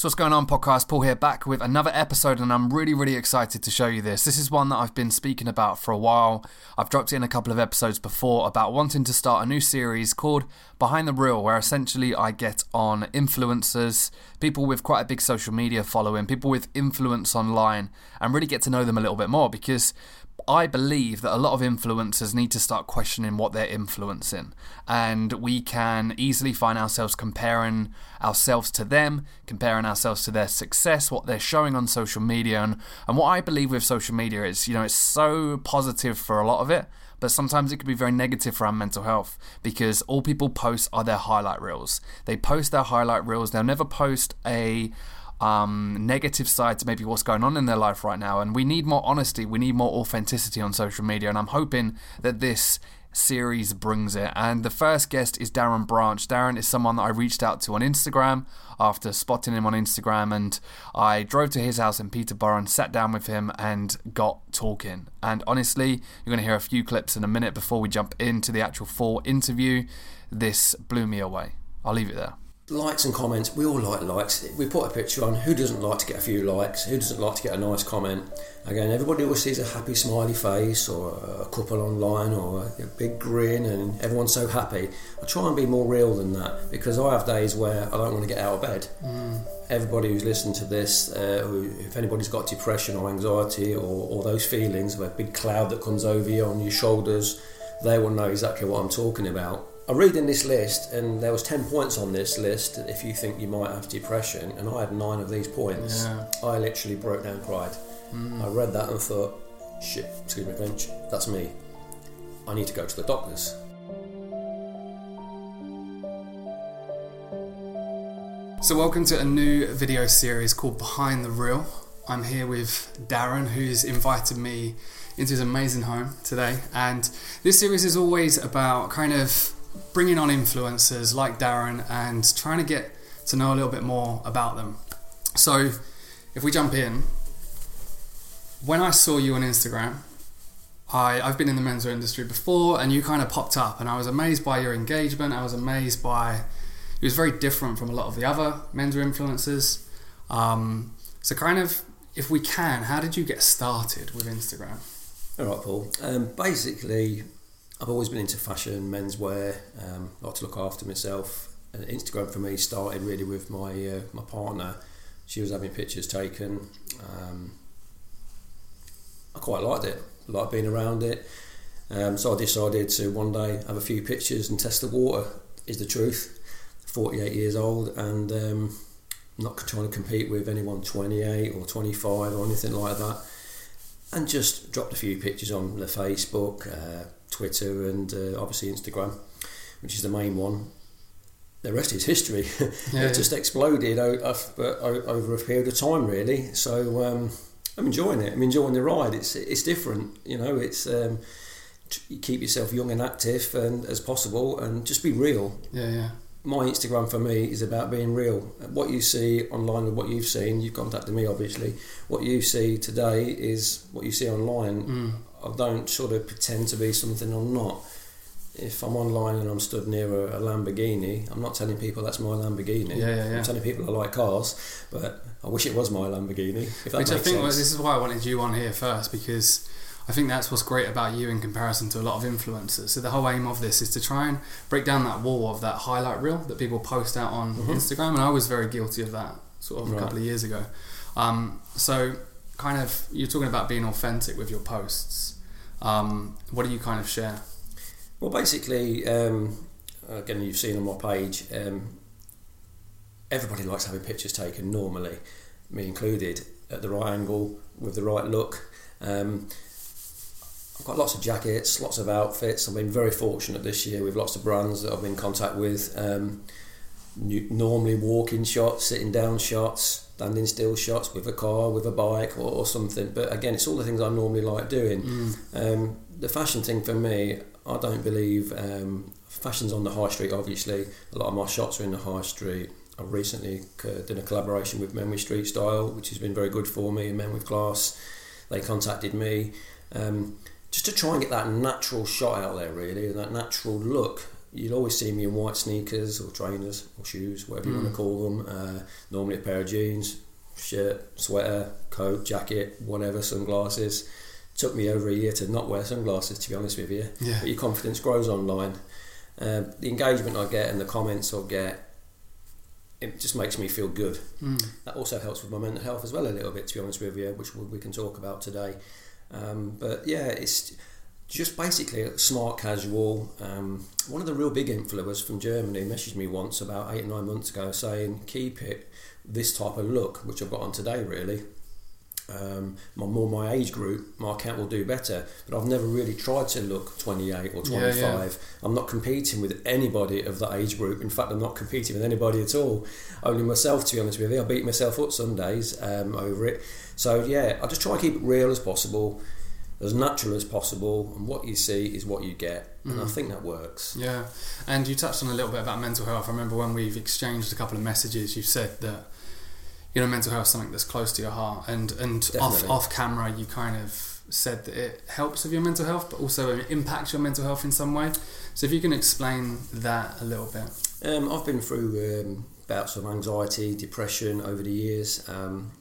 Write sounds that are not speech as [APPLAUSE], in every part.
So what's going on, podcast? Paul here, back with another episode, and I'm really, really excited to show you this. This is one that I've been speaking about for a while. I've dropped in a couple of episodes before about wanting to start a new series called Behind the Reel, where essentially I get on influencers, people with quite a big social media following, people with influence online, and really get to know them a little bit more because I believe that a lot of influencers need to start questioning what they're influencing. And we can easily find ourselves comparing ourselves to them, comparing ourselves to their success, what they're showing on social media. And, and what I believe with social media is, you know, it's so positive for a lot of it, but sometimes it can be very negative for our mental health because all people post are their highlight reels. They post their highlight reels, they'll never post a um, negative side to maybe what's going on in their life right now. And we need more honesty, we need more authenticity on social media. And I'm hoping that this series brings it. And the first guest is Darren Branch. Darren is someone that I reached out to on Instagram after spotting him on Instagram. And I drove to his house in Peterborough and sat down with him and got talking. And honestly, you're going to hear a few clips in a minute before we jump into the actual full interview. This blew me away. I'll leave it there likes and comments. We all like likes. We put a picture on. Who doesn't like to get a few likes? Who doesn't like to get a nice comment? Again, everybody always sees a happy smiley face or a couple online or a big grin and everyone's so happy. I try and be more real than that because I have days where I don't want to get out of bed. Mm. Everybody who's listened to this, uh, who, if anybody's got depression or anxiety or, or those feelings of a big cloud that comes over you on your shoulders, they will know exactly what I'm talking about I'm reading this list, and there was ten points on this list. If you think you might have depression, and I had nine of these points, yeah. I literally broke down, cried. Mm. I read that and thought, "Shit, excuse me, French. That's me. I need to go to the doctors." So, welcome to a new video series called Behind the Reel. I'm here with Darren, who's invited me into his amazing home today. And this series is always about kind of bringing on influencers like Darren and trying to get to know a little bit more about them. So, if we jump in, when I saw you on Instagram, I, I've been in the menswear industry before and you kind of popped up and I was amazed by your engagement. I was amazed by it was very different from a lot of the other menswear influencers. Um, so, kind of, if we can, how did you get started with Instagram? All right, Paul. Um, basically, I've always been into fashion, menswear. Um, like to look after myself. And Instagram for me started really with my uh, my partner. She was having pictures taken. Um, I quite liked it. I liked being around it. Um, so I decided to one day have a few pictures and test the water. Is the truth. 48 years old and um, not trying to compete with anyone 28 or 25 or anything like that. And just dropped a few pictures on the Facebook. Uh, Twitter, and uh, obviously Instagram, which is the main one. The rest is history. [LAUGHS] Yeah, it just exploded over a period of time, really. So um, I'm enjoying it. I'm enjoying the ride. It's it's different, you know. It's um, you keep yourself young and active and as possible, and just be real. Yeah, yeah my Instagram for me is about being real. What you see online and what you've seen, you've contacted me obviously. What you see today is what you see online. Mm. I don't sort of pretend to be something I'm not. If I'm online and I'm stood near a, a Lamborghini, I'm not telling people that's my Lamborghini. Yeah, yeah, yeah. I'm telling people I like cars, but I wish it was my Lamborghini. Which I think was, this is why I wanted you on here first because I think that's what's great about you in comparison to a lot of influencers. So the whole aim of this is to try and break down that wall of that highlight reel that people post out on mm-hmm. Instagram, and I was very guilty of that sort of right. a couple of years ago. Um, so kind of you're talking about being authentic with your posts. Um, what do you kind of share? Well, basically, um, again, you've seen on my page. Um, everybody likes having pictures taken normally, me included, at the right angle with the right look. Um, I've got lots of jackets, lots of outfits. I've been very fortunate this year with lots of brands that I've been in contact with. Um, normally walking shots, sitting down shots, standing still shots with a car, with a bike or, or something. But again, it's all the things I normally like doing. Mm. Um, the fashion thing for me, I don't believe um, fashion's on the high street. Obviously, a lot of my shots are in the high street. I've recently done a collaboration with Men with Street Style, which has been very good for me. And Men with Class, they contacted me. Um, just to try and get that natural shot out there, really, that natural look. You'll always see me in white sneakers or trainers or shoes, whatever you Mm. want to call them. Uh, normally a pair of jeans, shirt, sweater, coat, jacket, whatever, sunglasses. Took me over a year to not wear sunglasses, to be honest with you. Yeah. But your confidence grows online. Uh, the engagement I get and the comments I get, it just makes me feel good. Mm. That also helps with my mental health as well a little bit, to be honest with you, which we we can talk about today. Um, but yeah, it's just basically a smart casual. Um, one of the real big influencers from Germany messaged me once about eight or nine months ago saying, keep it this type of look, which I've got on today really. Um, my more my age group, my account will do better. But I've never really tried to look 28 or 25. Yeah, yeah. I'm not competing with anybody of that age group. In fact, I'm not competing with anybody at all. Only myself, to be honest with you. I beat myself up some days um, over it. So yeah, I just try to keep it real as possible, as natural as possible, and what you see is what you get, and I Mm. think that works. Yeah, and you touched on a little bit about mental health. I remember when we've exchanged a couple of messages, you said that you know mental health is something that's close to your heart, and and off off camera you kind of said that it helps with your mental health, but also it impacts your mental health in some way. So if you can explain that a little bit. Um, I've been through um, bouts of anxiety, depression over the years. Um,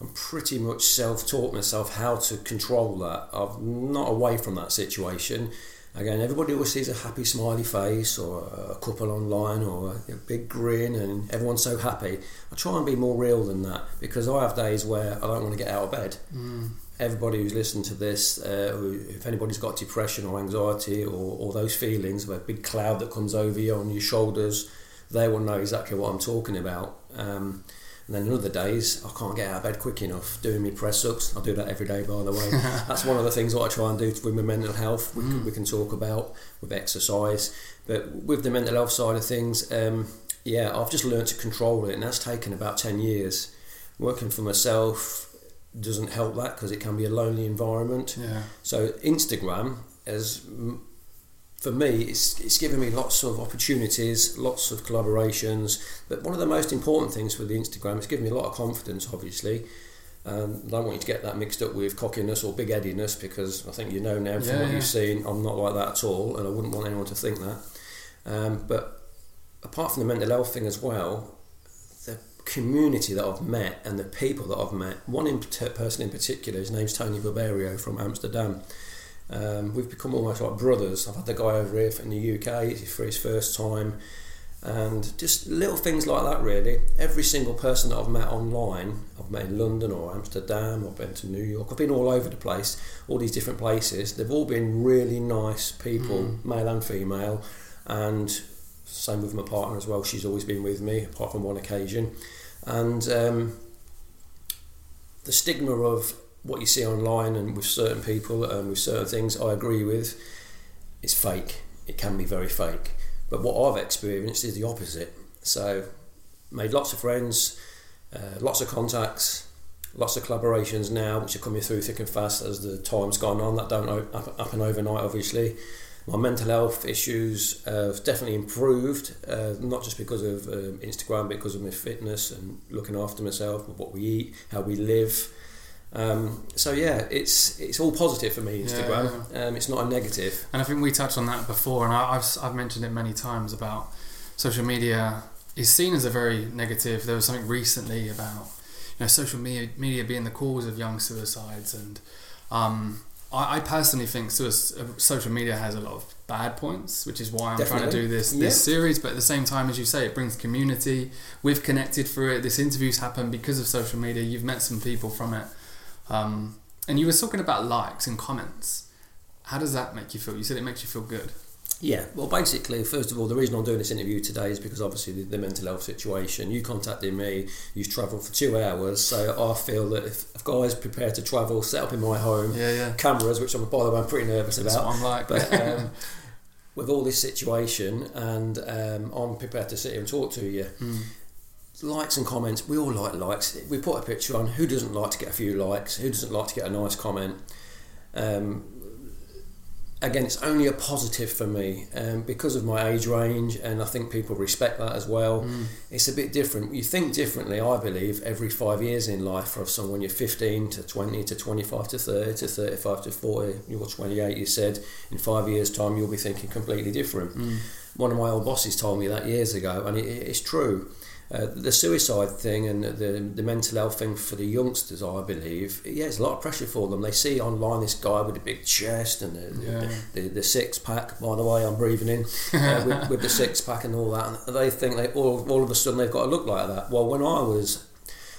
I'm pretty much self-taught myself how to control that. I'm not away from that situation. Again, everybody always sees a happy, smiley face or a couple online or a, a big grin, and everyone's so happy. I try and be more real than that because I have days where I don't want to get out of bed. Mm. Everybody who's listened to this, uh, if anybody's got depression or anxiety or, or those feelings of a big cloud that comes over you on your shoulders, they will know exactly what I'm talking about. Um, and then other days, I can't get out of bed quick enough doing me press ups. I do that every day, by the way. [LAUGHS] That's one of the things what I try and do with my mental health. We, can, we can talk about with exercise, but with the mental health side of things, um, yeah, I've just learned to control it, and that's taken about ten years. Working for myself doesn't help that because it can be a lonely environment. Yeah. So Instagram has, mm, for me, it's, it's given me lots of opportunities, lots of collaborations. But one of the most important things with the Instagram, it's given me a lot of confidence, obviously. Um, I don't want you to get that mixed up with cockiness or big headedness because I think you know now from Yeah, what yeah. you've seen, I'm not like that at all, and I wouldn't want anyone to think that. Um, but apart from the mental health thing as well, the community that I've met and the people that I've met, one in, person in particular, his name's Tony Barberio from Amsterdam. Um, we've become almost like brothers. I've had the guy over here in the UK for his first time, and just little things like that. Really, every single person that I've met online, I've met in London or Amsterdam, I've been to New York, I've been all over the place, all these different places. They've all been really nice people, male and female, and same with my partner as well. She's always been with me, apart from one occasion, and um, the stigma of what you see online and with certain people and with certain things, I agree with. It's fake. It can be very fake. But what I've experienced is the opposite. So, made lots of friends, uh, lots of contacts, lots of collaborations now, which are coming through thick and fast as the time's gone on. That don't hap- happen overnight, obviously. My mental health issues have definitely improved, uh, not just because of um, Instagram, because of my fitness and looking after myself, what we eat, how we live. Um, so yeah, it's it's all positive for me. Instagram. Um, it's not a negative. And I think we touched on that before, and I, I've, I've mentioned it many times about social media is seen as a very negative. There was something recently about you know social media, media being the cause of young suicides, and um, I, I personally think social media has a lot of bad points, which is why I'm trying to do this Yeah. this series. But at the same time, as you say, it brings community. We've connected through it. This interview's happened because of social media. You've met some people from it, um, and you were talking about likes and comments. How does that make you feel? You said it makes you feel good. Yeah, well, basically, first of all, the reason I'm doing this interview today is because obviously the, the mental health situation. You contacted me, you've travelled for two hours, so I feel that if, if guys prepared to travel, set up in my home, Yeah, yeah. cameras, which I'm by the way I'm pretty nervous That's about, what I'm like. but [LAUGHS] um, with all this situation, and um, I'm prepared to sit here and talk to you. Mm. Likes and comments, we all like likes. We put a picture on. Who doesn't like to get a few likes? Who doesn't like to get a nice comment? Um, again, it's only a positive for me um, because of my age range, and I think people respect that as well. Mm. It's a bit different. You think differently, I believe, every five years in life. For someone, you're 15 to 20 to 25 to 30 to 35 to 40. You're 28. You said in five years' time, you'll be thinking completely different. Mm. one of my old bosses told me that years ago, and it, it's true. Uh, the suicide thing and the, the mental health thing for the youngsters, I believe, yeah, it's a lot of pressure for them. They see online this guy with a big chest and the, yeah. the, the, the, six pack, by the way, I'm breathing in, uh, with, [LAUGHS] with, the six pack and all that. And they think they all, all of a sudden they've got to look like that. Well, when I was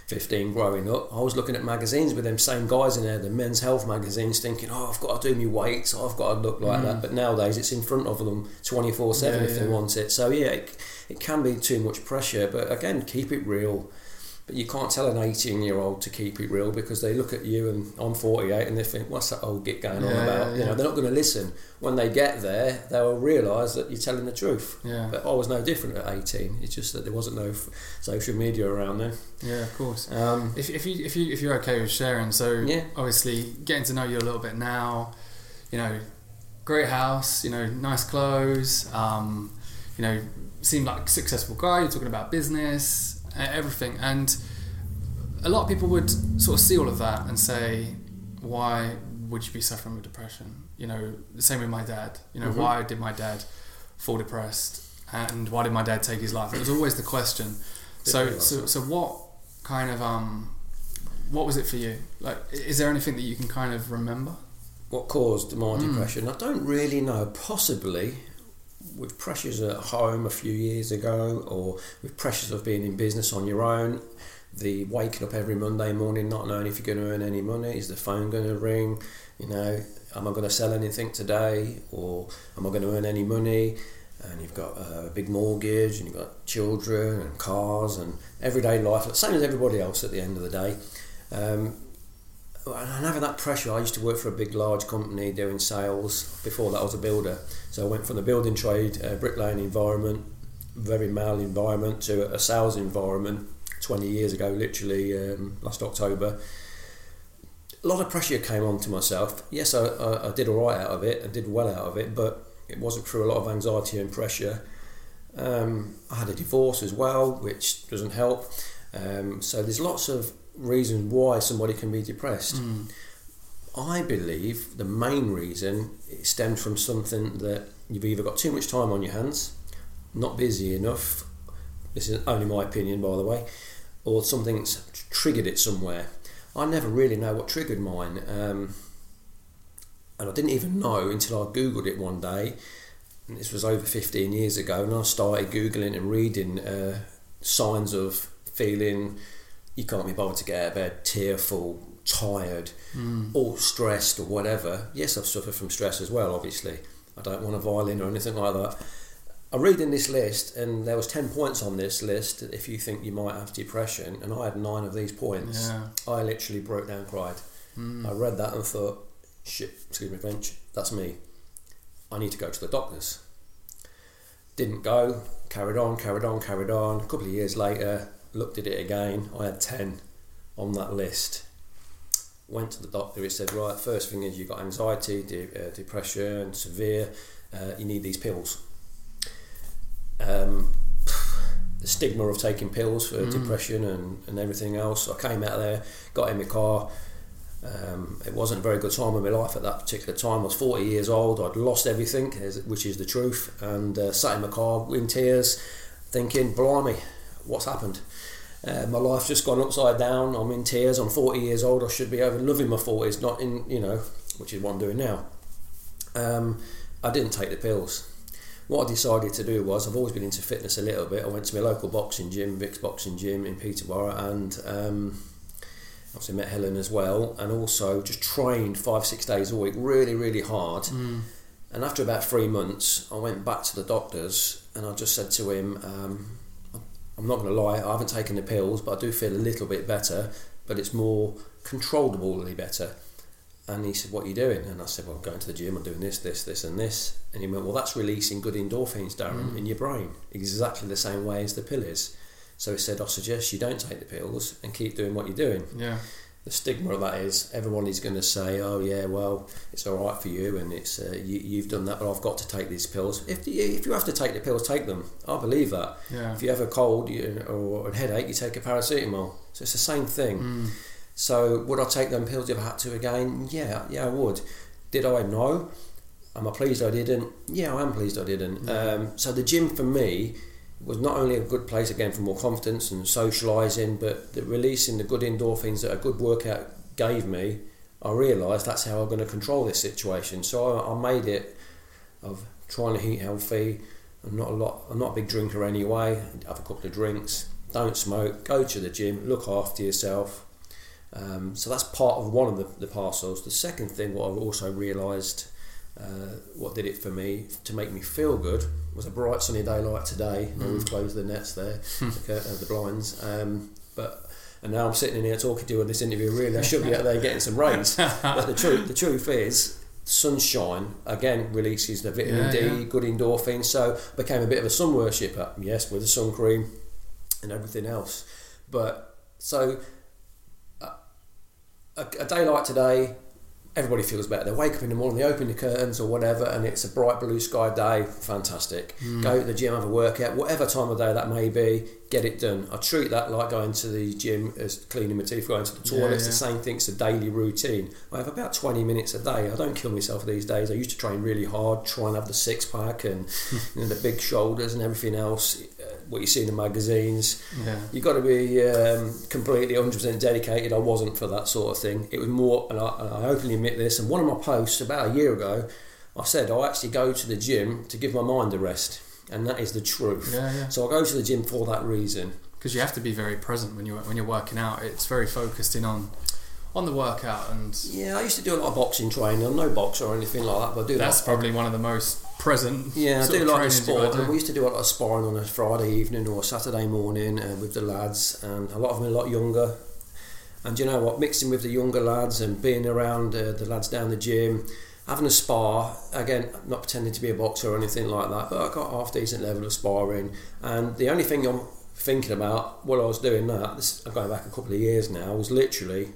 15 growing up, I was looking at magazines with them same guys in there, the men's health magazines, thinking, oh, I've got to do my weights, I've got to look like mm. that. But nowadays it's in front of them 24 yeah, 7 if yeah. they want it. So, yeah, it, it can be too much pressure. But again, keep it real. But you can't tell an 18 year old to keep it real because they look at you and I'm 48 and they think, what's that old git going yeah, on about? Yeah, you know, they're not going to listen. When they get there, they'll realise that you're telling the truth. Yeah. But I was no different at 18. It's just that there wasn't no f- social media around then. Yeah, of course. Um, if, if, you, if, you, if you're okay with sharing, so yeah. obviously getting to know you a little bit now, you know, great house, you know, nice clothes, um, you know, seem like a successful guy, you're talking about business, everything. And a lot of people would sort of see all of that and say, why would you be suffering with depression? You know, the same with my dad. You know, mm-hmm. why did my dad fall depressed? And why did my dad take his life? It was always the question. So, so, so what kind of um, what was it for you? Like, is there anything that you can kind of remember? What caused my mm. depression? I don't really know. Possibly, with pressures at home a few years ago, or with pressures of being in business on your own, the waking up every Monday morning not knowing if you're going to earn any money, is the phone going to ring, you know, am I going to sell anything today, or am I going to earn any money? And you've got a big mortgage, and you've got children and cars and everyday life, same as everybody else at the end of the day. Um, and having that pressure, I used to work for a big, large company doing sales. Before that, I was a builder. So I went from the building trade, uh, bricklaying environment, very male environment, to a sales environment 20 years ago, literally um, last October. A lot of pressure came on to myself. Yes, I, I, I did all right out of it, I did well out of it, but it wasn't through a lot of anxiety and pressure. Um, I had a divorce as well, which doesn't help. Um, so there's lots of reasons why somebody can be depressed. Mm. I believe the main reason it stems from something that you've either got too much time on your hands, not busy enough. This is only my opinion, by the way, or something's triggered it somewhere. I never really know what triggered mine, um, and I didn't even know until I googled it one day. This was over 15 years ago, and I started googling and reading uh, signs of feeling you can't be bothered to get out of bed, tearful, tired, mm. all stressed or whatever. Yes, I've suffered from stress as well, obviously. I don't want a violin or anything like that. I'm reading this list, and there was ten points on this list. If you think you might have depression, and I had nine of these points, yeah. I literally broke down, cried. Mm. I read that and thought, "Shit, excuse me, French. That's me. I need to go to the doctors." Didn't go. Carried on, carried on, carried on. A couple of years later, looked at it again. I had 10 on that list. Went to the doctor, he said, Right, first thing is you've got anxiety, de- uh, depression, severe, uh, you need these pills. Um, [SIGHS] the stigma of taking pills for mm. depression and, and everything else. I came out there, got in my car. Um, it wasn't a very good time in my life at that particular time. I was 40 years old, I'd lost everything, which is the truth, and uh, sat in my car in tears, thinking, blimey, what's happened? Uh, my life's just gone upside down. I'm in tears. I'm 40 years old. I should be over loving my 40s, not in, you know, which is what I'm doing now. Um, I didn't take the pills. What I decided to do was, I've always been into fitness a little bit. I went to my local boxing gym, Vic's Boxing Gym in Peterborough, and um, obviously met Helen as well, and also just trained five, six days a week, really, really hard. Mm. And after about three months, I went back to the doctors and I just said to him, um, I'm not going to lie, I haven't taken the pills, but I do feel a little bit better, but it's more controllably better. And he said, What are you doing? And I said, Well, I'm going to the gym, I'm doing this, this, this, and this. And he went, Well, that's releasing good endorphins, Darren, mm. in your brain, exactly the same way as the pill is. So he said, I suggest you don't take the pills and keep doing what you're doing. Yeah the stigma of that is everyone is going to say, "Oh yeah, well, it's all right for you, and it's uh, you, have done that, but I've got to take these pills." If you, if you have to take the pills, take them. I believe that. Yeah. If you have a cold you, or a headache, you take a paracetamol. So it's the same thing. Mm. So would I take them pills if I had to again? Yeah, yeah, I would. Did I know? Am I pleased I didn't? Yeah, I am pleased I didn't. Um, so the gym for me was not only a good place again for more confidence and socialising, but the releasing the good endorphins that a good workout gave me. I realised that's how I'm going to control this situation. So I, I made it of trying to eat healthy. I'm not a lot. I'm not a big drinker anyway. Have a couple of drinks. Don't smoke. Go to the gym. Look after yourself. Um, so that's part of one of the, the parcels. The second thing, what I've also realised, uh, what did it for me to make me feel good, was a bright sunny day like today. Mm. we've closed the nets there, the, curtain, uh, the blinds. Um, but and now I'm sitting in here talking to you in this interview. Really, I should be out there getting some rays. but the truth, the truth is, sunshine again releases the vitamin yeah, D, yeah. good endorphins. So I became a bit of a sun worshipper. Yes, with the sun cream and everything else. But so a, a day like today, everybody feels better. They wake up in the morning, they open the curtains or whatever, and it's a bright blue sky day. Fantastic. Mm. Go to the gym, have a workout, whatever time of day that may be, get it done. I treat that like going to the gym as cleaning my teeth, going to the toilet. Yeah, it's the same thing, it's a daily routine. I have about 20 minutes a day. I don't kill myself these days. I used to train really hard, try and have the six pack and [LAUGHS] you know, the big shoulders and everything else what you see in the magazines. Yeah. You've got to be um, completely 100% dedicated. I wasn't for that sort of thing. It was more, and I, and I openly admit this, and one of my posts about a year ago, I said I actually go to the gym to give my mind a rest, and that is the truth. Yeah, yeah. So I go to the gym for that reason. Because you have to be very present when you're when you're working out. It's very focused in on on the workout and yeah, I used to do a lot of boxing training. I'm no boxer or anything like that, but I do. That's probably one of the most present. Yeah, I do like the sport. And we used to do a lot of sparring on a Friday evening or Saturday morning uh, with the lads, and a lot of them are a lot younger. And you know what? Mixing with the younger lads and being around uh, the lads down the gym, having a spar again, not pretending to be a boxer or anything like that, but I got half decent level of sparring. And the only thing I'm thinking about while I was doing that, this, I'm going back a couple of years now, was literally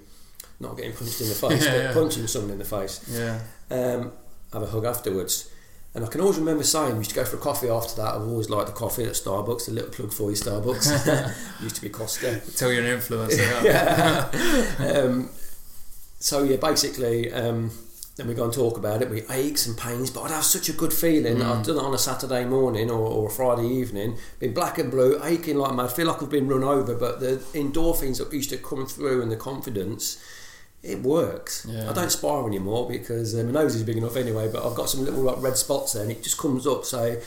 not getting punched in the face, [LAUGHS] yeah, but yeah. punching someone in the face. Yeah. Um, have a hug afterwards. And I can always remember saying, we used to go for a coffee after that. I've always liked the coffee at Starbucks, a little plug for you, Starbucks. [LAUGHS] [LAUGHS] used to be Costa. Tell you're an influencer. yeah. [LAUGHS] um, so, yeah, basically, um, then we go and talk about it. We aches and pains, but I'd have such a good feeling. Mm. I've done it on a Saturday morning or, or a Friday evening, been black and blue, aching like mad, feel like I've been run over, but the endorphins that used to come through and the confidence it works. Yeah. I don't spar anymore because um, my nose is big enough anyway, but I've got some little like, red spots there and it just comes up. So,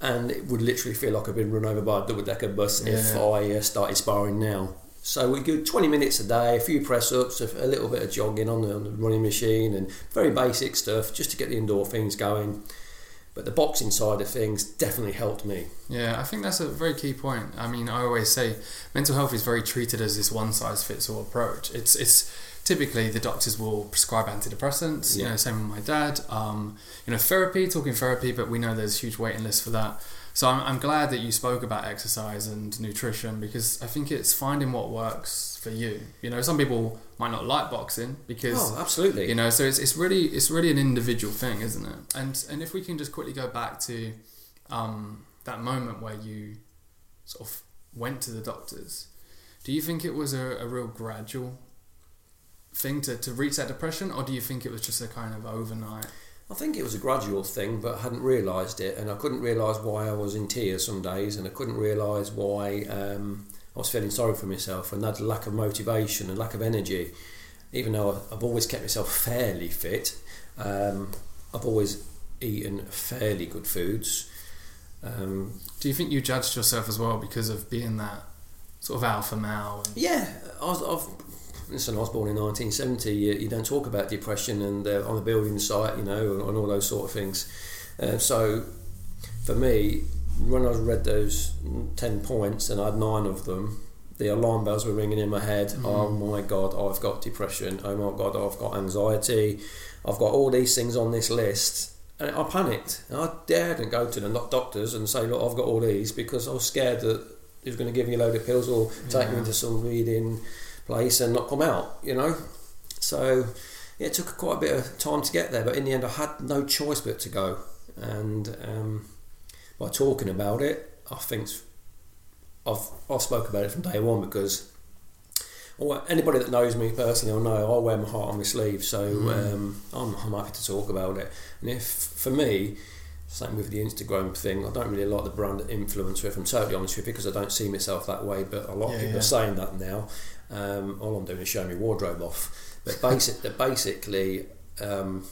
and it would literally feel like I've been run over by a double decker bus yeah. if I uh, started sparring now. So we do 20 minutes a day, a few press ups, a, a little bit of jogging on the, on the running machine, and very basic stuff just to get the endorphins going. But the boxing side of things definitely helped me. Yeah, I think that's a very key point. I mean, I always say mental health is very treated as this one size fits all approach. It's it's typically the doctors will prescribe antidepressants. Yeah. You know, same with my dad. Um, you know, therapy, talking therapy, but we know there's huge waiting lists for that. So I'm, I'm glad that you spoke about exercise and nutrition because I think it's finding what works for you. You know, some people might not like boxing because oh, absolutely. You know, so it's, it's really it's really an individual thing, isn't it? And and if we can just quickly go back to um, that moment where you sort of went to the doctors, do you think it was a, a real gradual thing to, to reach that depression, or do you think it was just a kind of overnight? I think it was a gradual thing, but I hadn't realised it, and I couldn't realise why I was in tears some days, and I couldn't realise why um, I was feeling sorry for myself, and that lack of motivation and lack of energy. Even though I've always kept myself fairly fit, um, I've always eaten fairly good foods. Um, Do you think you judged yourself as well because of being that sort of alpha male? yeah, I have listen, I was born in 1970. You, you don't talk about depression and uh, on the building site, you know, and all those sort of things. Uh, so, for me, when I read those 10 points and I had nine of them, the alarm bells were ringing in my head. Mm. Oh my God, I've got depression. Oh my God, I've got anxiety. I've got all these things on this list. And I panicked. I daredn't go to the doctors and say, Look, I've got all these because I was scared that he was going to give me a load of pills or take yeah. me into some reading place and not come out, you know. So yeah, it took quite a bit of time to get there, but in the end, I had no choice but to go. And um, by talking about it, I think I've I've spoke about it from day one because anybody that knows me personally will know I wear my heart on my sleeve, so um, I'm, I'm happy to talk about it. And if for me, same with the Instagram thing, I don't really like the brand influencer. If I'm totally honest with you, because I don't see myself that way. But a lot Yeah, of people yeah. are saying that now. Um, all I'm doing is showing my wardrobe off. But basic, [LAUGHS] basically, um,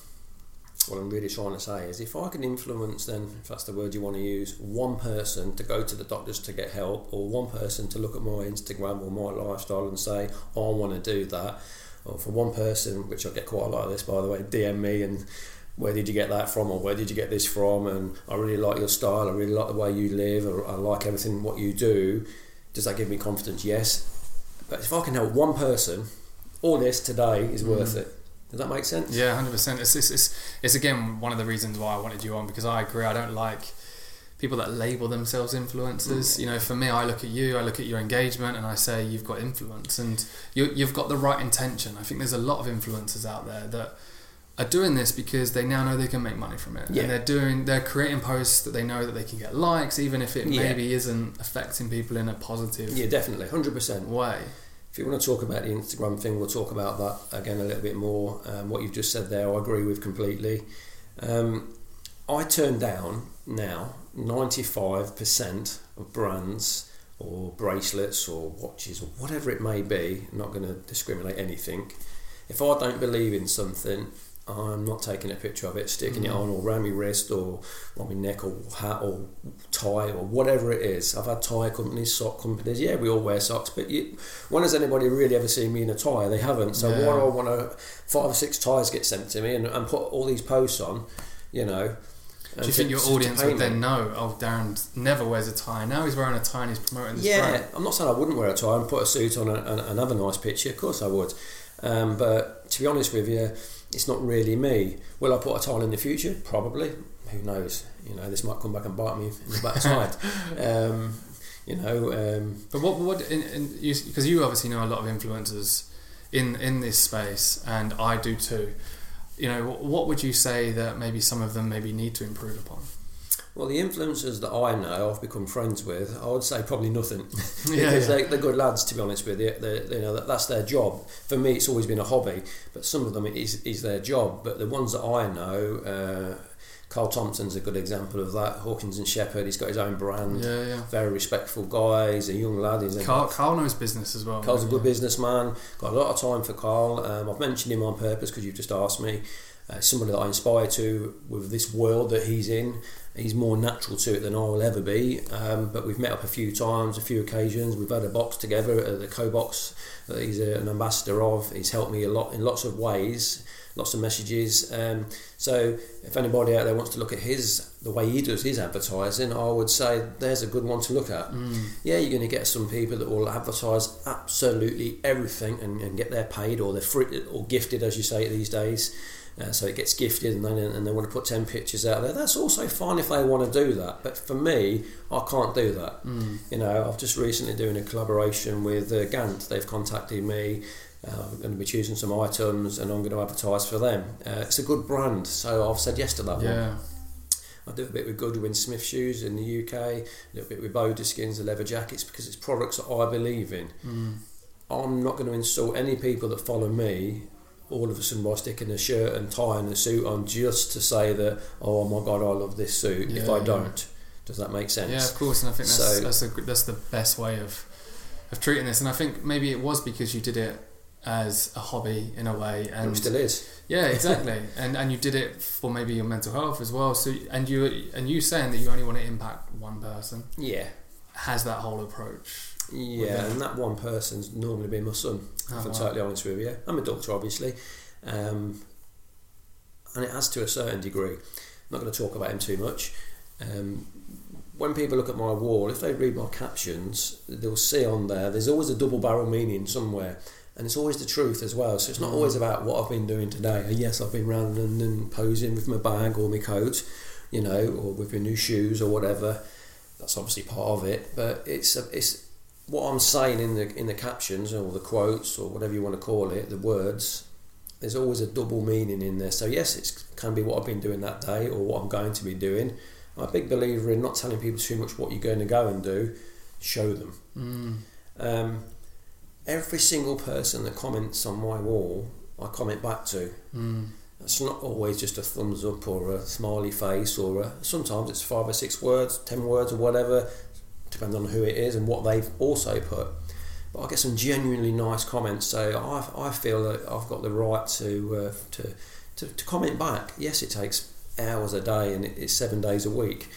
what I'm really trying to say is, if I can influence, then if that's the word you want to use, one person to go to the doctors to get help, or one person to look at my Instagram or my lifestyle and say, I want to do that, or for one person, which I get quite a lot of this by the way, DM me and where did you get that from or where did you get this from? And I really like your style. I really like the way you live. Or I like everything what you do. Does that give me confidence? Yes but if I can help one person all this today is worth mm. it does that make sense Yeah, hundred percent. It's, it's it's it's again one of the reasons why I wanted you on because I agree. I don't like people that label themselves influencers. Mm. You know, for me, I look at you, I look at your engagement, and I say you've got influence and you you've got the right intention. I think there's a lot of influencers out there that are doing this because they now know they can make money from it, Yeah. and they're doing they're creating posts that they know that they can get likes, even if it Yeah. maybe isn't affecting people in a positive yeah definitely 100% way. If you want to talk about the Instagram thing, we'll talk about that again a little bit more. Um, what you've just said there, I agree with completely. Um, I turn down now 95% of brands or bracelets or watches or whatever it may be, I'm not going to discriminate anything. If I don't believe in something, I'm not taking a picture of it, sticking it Mm. on or around my wrist or on my neck or hat or tie or whatever it is. I've had tie companies, sock companies. Yeah, we all wear socks, but you, when has anybody really ever seen me in a tie? They haven't. So Yeah. why do I want to five or six ties get sent to me and, and put all these posts on? You know. Do you think your audience would then know? Oh, Darren never wears a tie. Now he's wearing a tie and he's promoting this Yeah, brand. I'm not saying I wouldn't wear a tie and put a suit on and, and, and have a nice picture. Of course I would. Um, but to be honest with you, it's not really me. Will I put a tile in the future? Probably. Who knows? You know, this might come back and bite me in the backside. [LAUGHS] um, you know, um, But what what because you obviously know a lot of influencers in in this space, and I do too. You know, what would you say that maybe some of them maybe need to improve upon? Well, the influencers that I know, I've become friends with, I would say probably nothing. [LAUGHS] Yeah, [LAUGHS] because yeah. They, they're good lads, to be honest with you. They, they, you know, that, that's their job. For me, it's always been a hobby, but some of them it is, is their job. But the ones that I know, uh, Carl Thompson's a good example of that. Hawkins and Shepherd, he's got his own brand. Yeah, yeah. Very respectful guy. He's a young lad. He's a, Carl, Carl knows business as well. Carl's a good businessman. Got a lot of time for Carl. Um, I've mentioned him on purpose because you've just asked me. Uh, somebody that I inspire to with this world that he's in. He's more natural to it than I will ever be. Um, but we've met up a few times, a few occasions. We've had a box together at the KOBOX that he's a, an ambassador of. He's helped me a lot in lots of ways, lots of messages. Um, so if anybody out there wants to look at his the way he does his advertising, I would say there's a good one to look at. Mm. Yeah, you're going to get some people that will advertise absolutely everything and, and get their paid or they're free or gifted, as you say these days. Uh, so it gets gifted and then and they want to put 10 pictures out there. That's also fine if they want to do that. But for me, I can't do that. Mm. You know, I've just recently doing a collaboration with uh, Gant. They've contacted me. Uh, I'm going to be choosing some items and I'm going to advertise for them. Uh, it's a good brand, so I've said yes to that one. I do a bit with Goodwin Smith shoes in the UK, a little bit with Boda skins, the leather jackets, because it's products that I believe in. Mm. I'm not going to insult any people that follow me all of a sudden by sticking a shirt and tie and a suit on just to say that, oh my God, I love this suit. if I yeah. don't, does that make sense? Yeah, of course, and I think that's So- that's, a, that's the best way of of treating this. And I think maybe it was because you did it as a hobby in a way, And and it still is. yeah, [LAUGHS] exactly, and and you did it for maybe your mental health as well. So and you and you saying that you only want to impact one person Yeah. has that whole approach. Yeah, and that one person's normally been my son, Oh, if I'm wow. totally honest with you. I'm a doctor, obviously, um, and it has to a certain degree. I'm not going to talk about him too much. Um, when people look at my wall, if they read my captions, they'll see on there there's always a double barrel meaning somewhere, and it's always the truth as well. So it's not Mm. always about what I've been doing today. Yes, I've been round London posing with my bag or my coat, you know, or with my new shoes or whatever. That's obviously part of it, but it's a, it's what I'm saying in the in the captions or the quotes or whatever you want to call it, the words. There's always a double meaning in there. So yes, it can be what I've been doing that day or what I'm going to be doing. I'm a big believer in not telling people too much what you're going to go and do. Show them. Mm. Um, every single person that comments on my wall, I comment back to. Mm. It's not always just a thumbs up or a smiley face or a, sometimes it's five or six words, ten words or whatever, depending on who it is and what they've also put. But I get some genuinely nice comments, so I, I feel that I've got the right to, uh, to, to to comment back. Yes, it takes hours a day and it's seven days a week,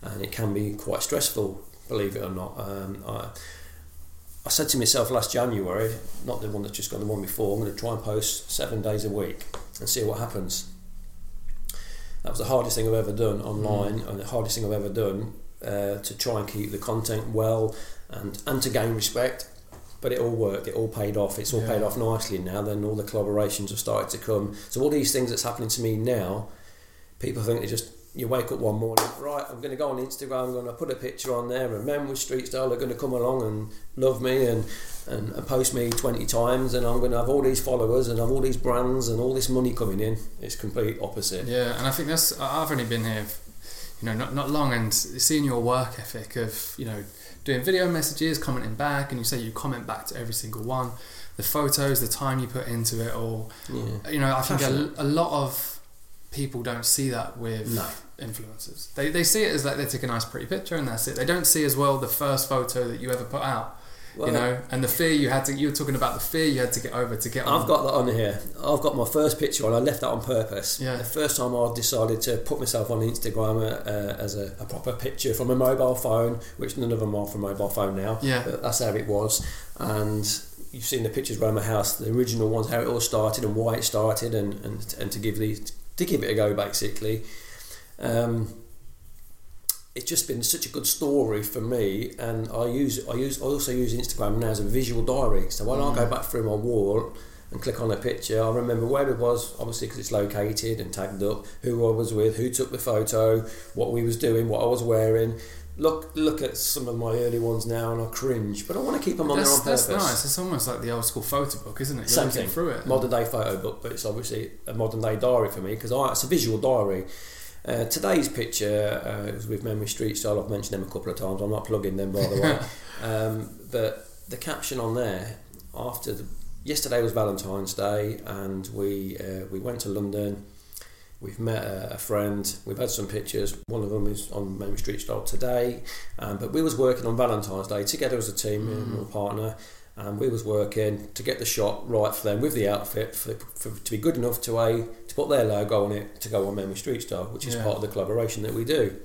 and it can be quite stressful, believe it or not. Um, I, I said to myself last January, not the one that's just gone, the one before, I'm going to try and post seven days a week and see what happens. That was the hardest thing I've ever done online, mm. and the hardest thing I've ever done uh, to try and keep the content well and and to gain respect. But it all worked. It all paid off. It's all yeah. paid off nicely now. Then all the collaborations have started to come. So all these things that's happening to me now, people think they just you wake up one morning, right, I'm going to go on Instagram, I'm going to put a picture on there, and men with street style are going to come along and love me and, and, and, post me 20 times, and I'm going to have all these followers and have all these brands and all this money coming in. It's complete opposite. Yeah, and I think that's, I've only been here, you know, not, not long, and seeing your work ethic of, you know, doing video messages, commenting back, and you say you comment back to every single one, the photos, the time you put into it, or, yeah. you know, I think a, a lot of people don't see that with no. influencers. They, they see it as like they take a nice pretty picture and that's it. They don't see as well the first photo that you ever put out. Well, you know, and the fear you had to, you were talking about the fear you had to get over to get on. I've got that on here. I've got my first picture on, I left that on purpose. Yeah. The first time I decided to put myself on Instagram uh, as a, a, proper picture from a mobile phone, which none of them are from mobile phone now. Yeah. But that's how it was. And you've seen the pictures around my house, the original ones, how it all started and why it started, and, and, and to give these to give it a go basically. Um, it's just been such a good story for me, and I use I use I also use Instagram now as a visual diary. So when mm. I go mm. back through my wall and click on a picture, I remember where it was, obviously because it's located and tagged up, who I was with, who took the photo, what we was doing, what I was wearing, look look at some of my early ones now and I cringe, but I want to keep them on that's, there on purpose. That's nice. It's almost like the old school photo book, isn't it? You're Same thing. through it. Modern day photo book, but it's obviously a modern day diary for me because it's a visual diary. Uh, today's picture uh, was with Men with Street Style. I've mentioned them a couple of times. I'm not plugging them by the way. [LAUGHS] um, but the caption on there after the, yesterday was Valentine's Day, and we uh, we went to London We've met a, a, friend. We've had some pictures. One of them is on Men with Street Style today. Um, but we was working on Valentine's Day together as a team, mm. and partner. And we was working to get the shot right for them with the outfit for, for to be good enough to a to put their logo on it to go on Men with Street Style, which is yeah. part of the collaboration that we do.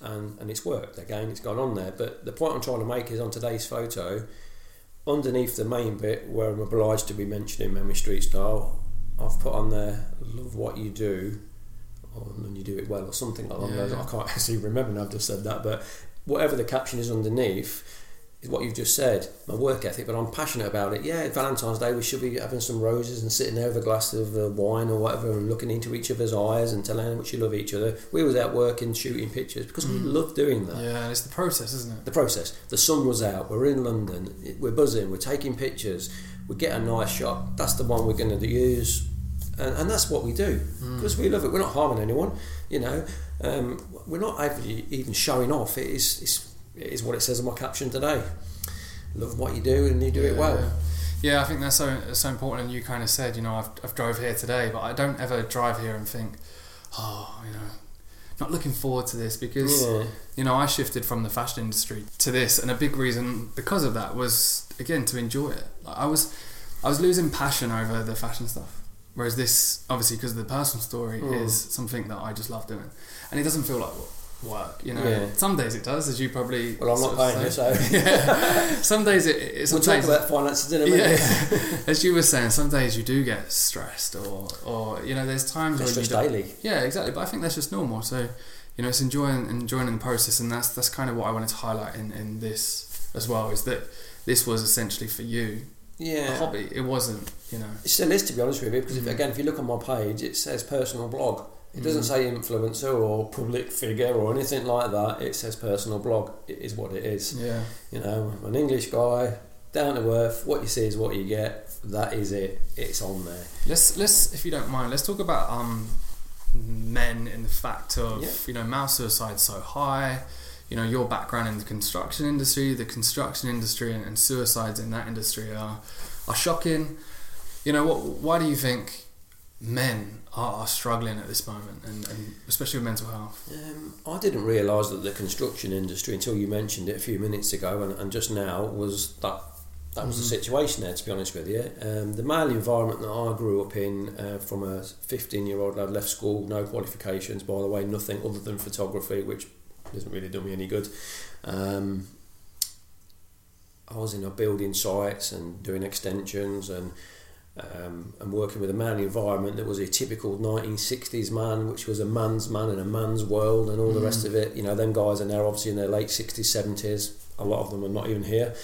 And and it's worked. Again, it's gone on there. But the point I'm trying to make is on today's photo, underneath the main bit where I'm obliged to be mentioning Men with Street Style, I've put on there, love what you do or and you do it well or something along yeah, those. Yeah. I can't [LAUGHS] actually remember now I've just said that, but whatever the caption is underneath is what you've just said. My work ethic, but I'm passionate about it. Yeah, Valentine's Day we should be having some roses and sitting there with a glass of uh, wine or whatever and looking into each other's eyes and telling how much you love each other. We was out working, shooting pictures because mm. we love doing that. Yeah, it's the process, isn't it? The process. The sun was out. We're in London. We're buzzing. We're taking pictures. We get a nice shot. That's the one we're going to use and, and that's what we do because mm. we love it. We're not harming anyone, you know. Um, we're not even showing off. It is, it's, it is what it says on my caption today. Love what you do and you do yeah, it well. Yeah. I think that's so so important. And you kind of said, you know, I've, I've drove here today, but I don't ever drive here and think, oh, you know, not looking forward to this because yeah. you know I shifted from the fashion industry to this, and a big reason because of that was again to enjoy it. Like I was I was losing passion over the fashion stuff. Whereas this, obviously, because of the personal story mm. is something that I just love doing, and it doesn't feel like work. You know, yeah. some days it does, as you probably. Well, I'm not paying you, so. [LAUGHS] yeah. Some days it. it we'll talk about finances in a minute. Yeah. [LAUGHS] as you were saying, some days you do get stressed, or or you know, there's times where you daily. Yeah, exactly. But I think that's just normal. So, you know, it's enjoying enjoying the process, and that's that's kind of what I wanted to highlight in in this as well. Is that this was essentially for you yeah. a hobby. It wasn't, you know. It still is, to be honest with you, because if, mm. again, if you look on my page, it says personal blog. It doesn't mm. say influencer or public figure or anything like that. It says personal blog. It is what it is. Yeah. You know, I'm an English guy, down to earth. What you see is what you get. That is it. It's on there. Let's let's, if you don't mind, let's talk about um men in the fact of yeah. you know male suicide so high you know your background in the construction industry, the construction industry, and, and suicides in that industry are are shocking. You know, what? Why do you think men are, are struggling at this moment, and, and especially with mental health? Um, I didn't realise that the construction industry until you mentioned it a few minutes ago, and, and just now was that that was mm. the situation there. To be honest with you, um, the male environment that I grew up in, uh, from a fifteen-year-old lad left school, no qualifications, by the way, nothing other than photography, which doesn't really do me any good. Um, I was in a building sites and doing extensions and um, and working with a man environment that was a typical 1960s man, which was a man's man in a man's world and all mm. the rest mm. of it. You know, them guys are now obviously in their late 60s, 70s. A lot of them are not even here.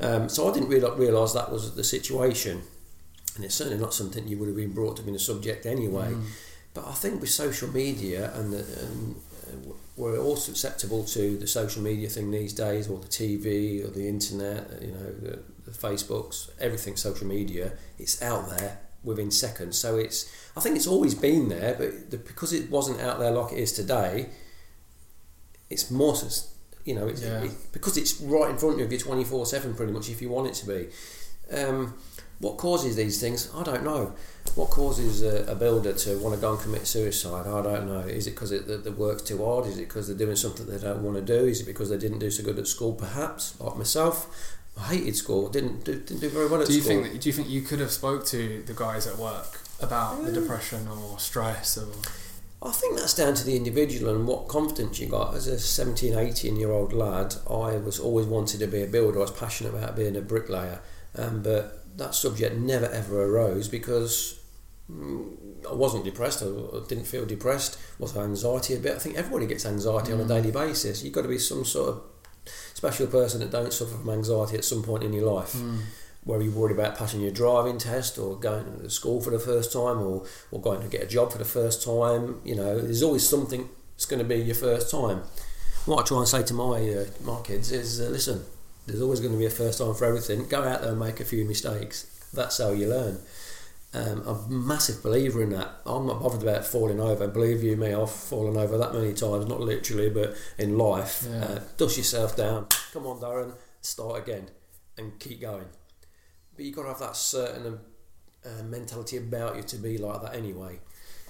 Um, so I didn't really realise that was the situation. And it's certainly not something you would have been brought to be a subject anyway. Mm. But I think with social media and, the, and uh, we're all susceptible to the social media thing these days, or the TV, or the internet, you know, the, the Facebooks, everything social media. It's out there within seconds. So it's, I think it's always been there, but the, because it wasn't out there like it is today, it's more, you know, it's, yeah. it, because it's right in front of you twenty four seven, pretty much, if you want it to be. Um, what causes these things? I don't know. What causes a, a, builder to want to go and commit suicide? I don't know. Is it because the, the work's too hard? Is it because they're doing something they don't want to do? Is it because they didn't do so good at school? Perhaps, like myself, I hated school. Didn't do, didn't do very well at do you school. Think that, do you think you could have spoke to the guys at work about the depression or stress or? I think that's down to the individual and what confidence you got. As a 17, 18 year old lad, I was always wanted to be a builder. I was passionate about being a bricklayer. Um, but that subject never ever arose because mm, I wasn't depressed. I didn't feel depressed. Was anxiety a bit? I think everybody gets anxiety mm. on a mm. daily basis. You've got to be some sort of special person that don't suffer from anxiety at some point in your life. Mm. Where you're worried about passing your driving test or going to school for the first time or, or going to get a job for the first time. You know, there's always something that's going to be your first time. What I try and say to my uh, my kids is, uh, listen, there's always going to be a first time for everything. Go out there and make a few mistakes. That's how you learn. Um, I'm a massive believer in that. I'm not bothered about falling over. Believe you me, I've fallen over that many times, not literally, but in life. Yeah. Uh, dust yourself down. Come on, Darren, start again and keep going. But you've got to have that certain uh, mentality about you to be like that anyway.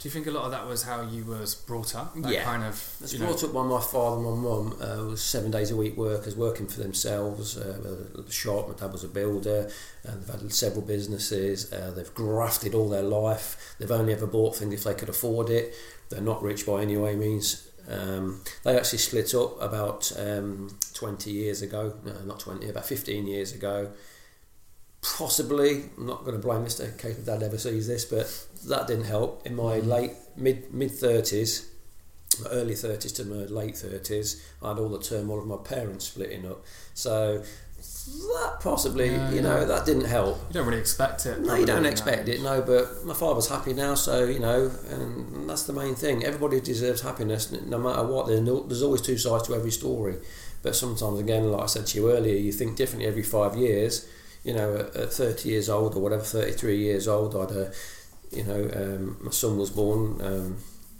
Do you think a lot of that was how you was brought up? That yeah, kind of. I was brought know. up by my father and my mum. Uh, was seven days a week workers working for themselves. Uh, the shop. My dad was a builder, and they've had several businesses. Uh, they've grafted all their life. They've only ever bought things if they could afford it. They're not rich by any way means. Um, they actually split up about um, 20 years ago. No, not 20, about 15 years ago possibly I'm not going to blame Mr. in case my dad ever sees this, but that didn't help. In my mm. late mid mid thirties, early thirties to my late thirties, I had all the turmoil of my parents splitting up. So that possibly, yeah, you know, that didn't help. You don't really expect it. No, you don't expect it. No, but my father's happy now, so you know, and that's the main thing. Everybody deserves happiness, no matter what. There's always two sides to every story. But sometimes, again, like I said to you earlier, you think differently every five years you know, at, at 30 years old or whatever, 33 years old, I'd, uh, you know, um, my son was born. Um,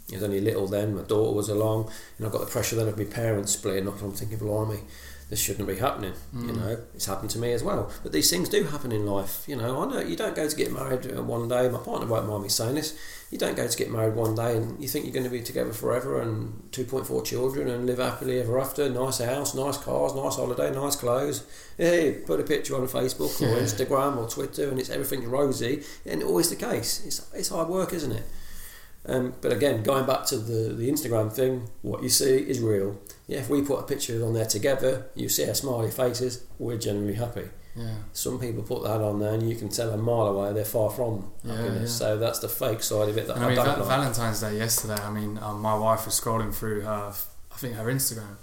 he was only little then. My daughter was along, and I got the pressure then of my parents splitting up. And I'm thinking, blimey, this shouldn't be happening. Mm. You know, it's happened to me as well. But these things do happen in life. You know, I know you don't go to get married uh, one day. My partner won't mind me saying this. You don't go to get married one day and you think you're going to be together forever and 2.4 children and live happily ever after. Nice house, nice cars, nice holiday, nice clothes. Hey, put a picture on Facebook or Instagram or Twitter and it's everything rosy. And always the case. It's it's hard work, isn't it? Um, but again, going back to the, the Instagram thing, what you see is real yeah, if we put a picture on there together, you see our smiley faces, we're generally happy. Yeah. Some people put that on there, and you can tell a mile away they're far from happiness. Yeah. So that's the fake side of it that and I, I mean, don't like. Valentine's Day yesterday. I mean, um, my wife was scrolling through her, I think her Instagram,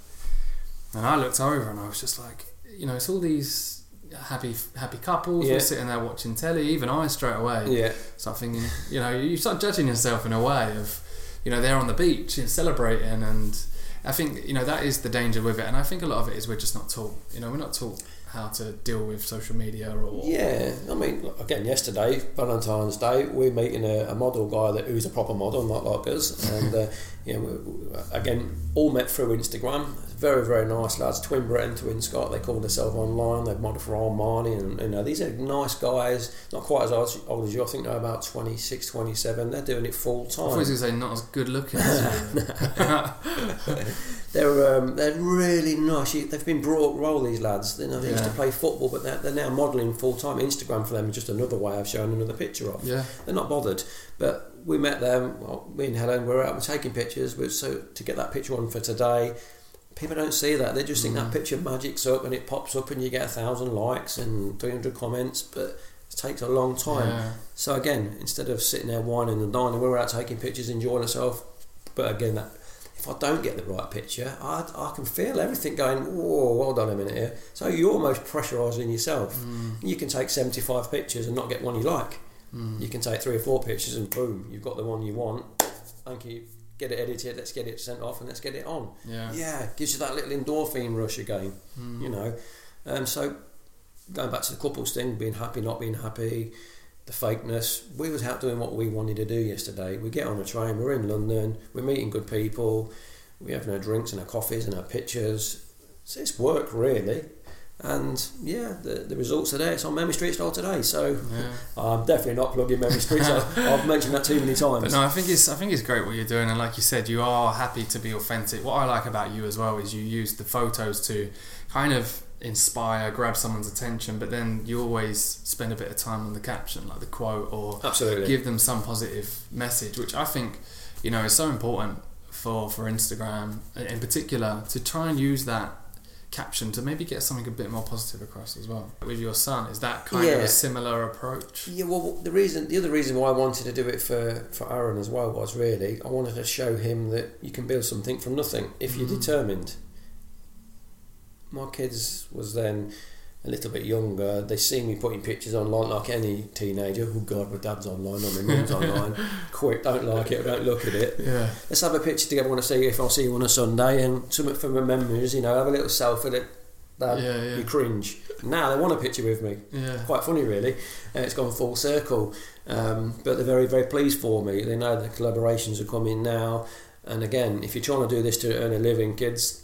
and I looked over and I was just like, you know, it's all these happy happy couples yeah. all sitting there watching telly. Even I straight away, yeah, start thinking, you know, you start judging yourself in a way of, you know, they're on the beach and celebrating and I think you know that is the danger with it, and I think a lot of it is we're just not taught. You know, we're not taught how to deal with social media or Yeah, I mean, again, yesterday, Valentine's Day, we're meeting a, a model guy that who's a proper model, not like us, and uh, [LAUGHS] you know, again, all met through Instagram. Very, very nice lads. Twin Brett and Twin Scott, they call themselves online. They've modeled for Armani, and you know, these are nice guys. Not quite as old, as you. I think they're about 26, 27. They're doing it full time I was going to say not as good looking as [LAUGHS] you. [LAUGHS] They're um, they're really nice. They've been brought roll these lads. You know, they used to play football, but they're, they're now modelling full time. Instagram for them is just another way of showing another picture of. yeah. They're not bothered. But we met them. Well, me and Helen were out. We're taking pictures. We're, so to get that picture on for today, people don't see that. They just think Mm. that picture magics up and it pops up and you get a thousand likes and three hundred comments. But it takes a long time. Yeah. So again, instead of sitting there whining and dining, we were out taking pictures, enjoying ourselves. But again, that if I don't get the right picture, I, I can feel everything going. Whoa, hold on a minute here. So you're almost pressurising yourself. Mm. You can take seventy-five pictures and not get one you like. Mm. You can take three or four pictures and boom, you've got the one you want. Thank you. Get it edited. Let's get it sent off and let's get it on. Yeah. Yeah, gives you that little endorphin rush again Mm. you know. Um, so going back to the couples thing, being happy, not being happy, the fakeness. We was out doing what we wanted to do yesterday. We get on a train, we're in London, we're meeting good people, we're having our drinks and our coffees and our pictures. So it's work really. And yeah, the, the results are there. It's on Men with Street Style today. So Yeah. I'm definitely not plugging Memory Street. So [LAUGHS] I've mentioned that too many times. But no, I think it's I think it's great what you're doing, and like you said, you are happy to be authentic. What I like about you as well is you use the photos to kind of inspire, grab someone's attention, but then you always spend a bit of time on the caption, like the quote, or Absolutely. give them some positive message, which I think you know is so important for for Instagram in particular to try and use that caption to maybe get something a bit more positive across as well. With your son, is that kind of a similar approach? Yeah, well, the reason, the other reason why I wanted to do it for for Aaron as well was really I wanted to show him that you can build something from nothing if you're Mhm. determined. My kids was then a little bit younger. They see me putting pictures online like any teenager. Oh God, my dad's online or my mum's [LAUGHS] online. Quick, don't like it, don't look at it. Yeah. Let's have a picture together. I want to see if I'll see you on a Sunday and something for my memories. You know, have a little selfie that. That Yeah, yeah. you cringe. Now they want a picture with me Yeah. quite funny really and it's gone full circle um, but they're very very pleased for me they know the collaborations are coming now and again if you're trying to do this to earn a living kids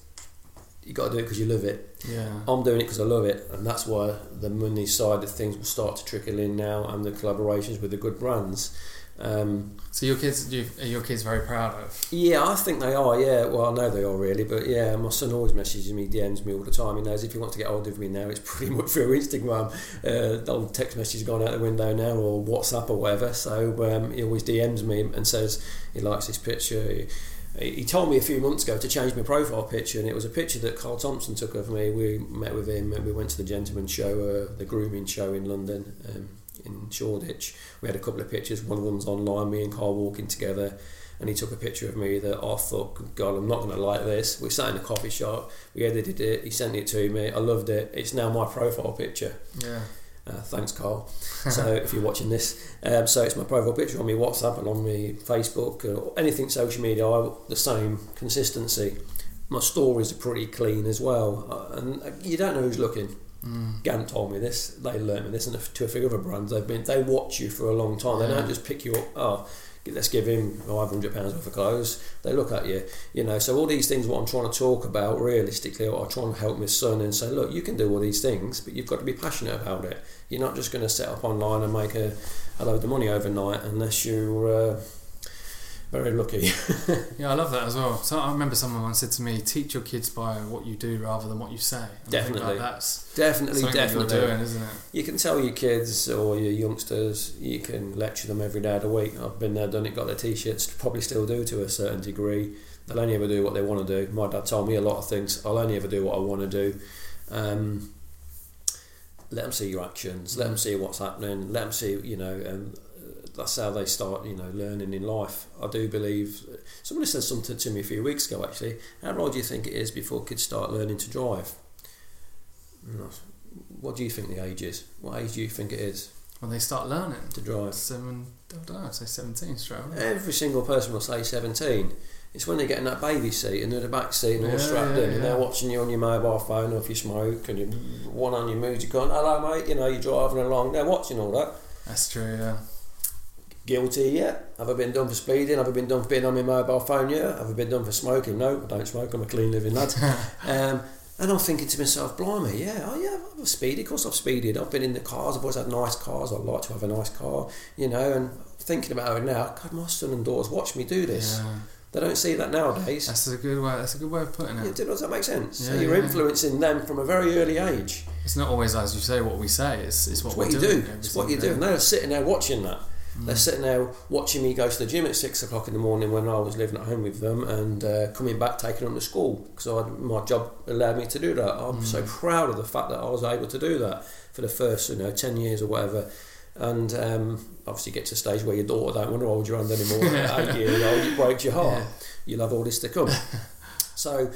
you got to do it because you love it Yeah. I'm doing it because I love it and that's why the money side of things will start to trickle in now and the collaborations with the good brands um, So your kids, you, are your kids very proud of? yeah, I think they are. Yeah, well, I know they are really, but yeah, my son always messages me, DMs me all the time. He knows if he wants to get hold of me now, it's pretty much through Instagram. Uh, the old text message has gone out the window now, or WhatsApp or whatever. So um, he always DMs me and says he likes this picture. He, he told me a few months ago to change my profile picture, and it was a picture that Carl Thompson took of me. We met with him, and we went to the Gentleman Show, uh, the grooming show in London. Um, in Shoreditch, we had a couple of pictures. One of them's online, me and Carl walking together, and he took a picture of me that I thought, God, I'm not going to like this. We sat in a coffee shop, we edited it, he sent it to me. I loved it. It's now my profile picture. Yeah. Uh, thanks, Carl. so [LAUGHS] if you're watching this, um, so it's my profile picture on my WhatsApp and on my Facebook or anything social media. I, the same consistency. My stories are pretty clean as well, uh, and uh, you don't know who's looking. Mm. Gant told me this. They learnt me this, and to a few other brands, they've been they watch you for a long time. They Yeah. don't just pick you up. Oh, let's give him five hundred pounds worth of clothes. They look at you, you know. So all these things, what I'm trying to talk about, realistically, I try and help my son and say, look, you can do all these things, but you've got to be passionate about it. You're not just going to set up online and make a, a load of money overnight unless you're uh, very lucky. [LAUGHS] Yeah, I love that as well. So I remember someone once said to me, "Teach your kids by what you do rather than what you say." And I think, Definitely. like, that's definitely, definitely. doing, isn't it? You can tell your kids or your youngsters, you can lecture them every day of the week. I've been there, done it, got their t shirts, probably still do to a certain degree. They'll only ever do what they want to do. My dad told me a lot of things. I'll only ever do what I want to do. Um, let them see your actions, let them see what's happening, let them see, you know, and that's how they start, you know, learning in life. I do believe. Somebody said something to me a few weeks ago actually. How old do you think it is before kids start learning to drive? And I was- What do you think the age is? What age do you think it is? when they start learning to drive. Seven, I don't know, I'd say 17 straight away. Every single person will say 17. It's when they get in that baby seat and they're the back seat and all Yeah, strapped yeah, in and they're watching you on your mobile phone or if you smoke and you one on your mood, you're going, hello mate, you know, you're driving along, they're watching all that. That's true, yeah. Guilty, yeah. Have I been done for speeding? Have I been done for being on my mobile phone? Yeah. Have I been done for smoking? No, I don't smoke. I'm a clean living lad. [LAUGHS] um, and I'm thinking to myself, blimey, yeah, oh yeah, I've speeded. Of course, I've speeded. I've been in the cars. I've always had nice cars. I like to have a nice car, you know. And thinking about it now, God, my son and daughters watch me do this. Yeah. They don't see that nowadays. That's a good way. That's a good way of putting Yeah, it. does that make sense? so you're yeah. influencing them from a very early age. It's not always as you say what we say. It's it's what, It's what we you do. It's what you do. And they're sitting there watching that. Mm. They're sitting there watching me go to the gym at six o'clock in the morning when I was living at home with them, and uh, coming back taking them to school because my job allowed me to do that. I'm so Mm. proud of the fact that I was able to do that for the first, you know, ten years or whatever. And um, obviously, get to a stage where your daughter don't want to hold your hand anymore. Eight years old, [LAUGHS] it breaks your heart. Yeah. You'll have all this to come. [LAUGHS] so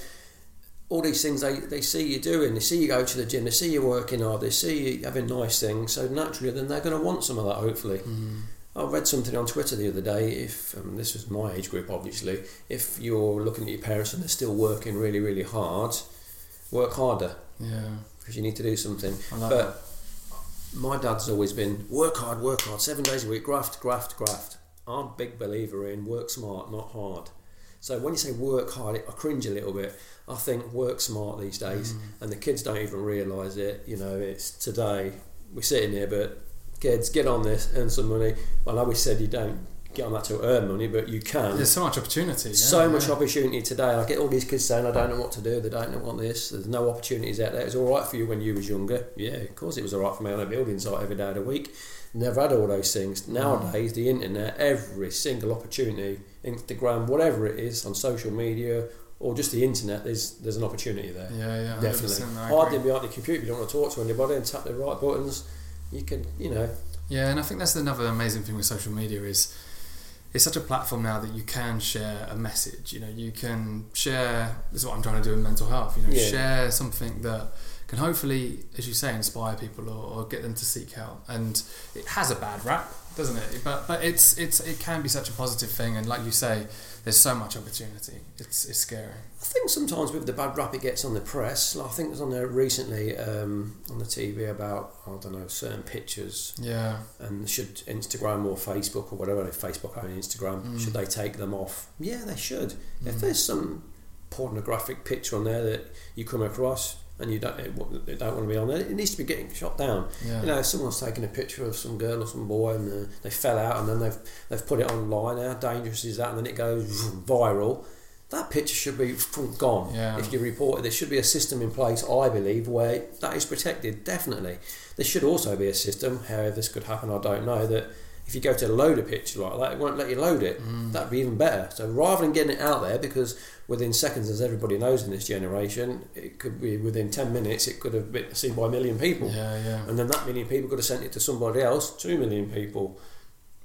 all these things they, they see you doing, they see you go to the gym, they see you working hard, they see you having nice things. So naturally, then they're going to want some of that. Hopefully, Mm. I read something on Twitter the other day. If um, this was my age group, obviously, if you're looking at your parents and they're still working really, really hard, work harder Yeah. because you need to do something. Love But my dad's always been work hard, work hard, seven days a week, graft, graft, graft. I'm a big believer in work smart, not hard. So when you say work hard, I cringe a little bit. I think work smart these days, Mm. and the kids don't even realise it. You know, it's today we're sitting here, but kids, get on this, earn some money. Well, I always said you don't get on that to earn money, but you can. There's so much opportunity. Yeah, So much opportunity today. I get all these kids saying, I don't know what to do, they don't know what this, there's no opportunities out there. It was all right for you when you was younger. Yeah, of course it was all right for me on a building site every day of the week. Never had all those things. Mm. Nowadays, the internet, every single opportunity, Instagram, whatever it is, on social media, or just the internet, there's there's an opportunity there. Yeah, yeah. Definitely. 100%, I Hard agree. than behind the computer, you don't want to talk to anybody and tap the right buttons. You can, you know, Yeah, and I think that's another amazing thing with social media is it's such a platform now that you can share a message. You know, you can share. This is what I'm trying to do in mental health. You know, Yeah. share something that can hopefully, as you say, inspire people or, or get them to seek help. And it has a bad rap, doesn't it? But but it's it's it can be such a positive thing. And like you say, there's so much opportunity. It's it's scary. I think sometimes with the bad rap it gets on the press, like I think it was on there recently um, on the TV about I don't know certain pictures Yeah. and should Instagram or Facebook or whatever Facebook own Instagram Mm. should they take them off? Yeah, they should. If Mm. there's some pornographic picture on there that you come across and you don't they don't want to be on there, it needs to be getting shot down. Yeah. You know, if someone's taken a picture of some girl or some boy and uh, they fell out and then they've they've put it online. How dangerous is that? And then it goes [LAUGHS] viral. That picture should be [LAUGHS] gone. Yeah. If you report it, there should be a system in place, I believe, where that is protected. Definitely, there should also be a system. How this could happen, I don't know. That if you go to load a picture like that, it won't let you load it. Mm. That'd be even better. So rather than getting it out there, because within seconds, as everybody knows in this generation, it could be within ten minutes, it could have been seen by a million people. Yeah, yeah. And then that million people could have sent it to somebody else, two million people.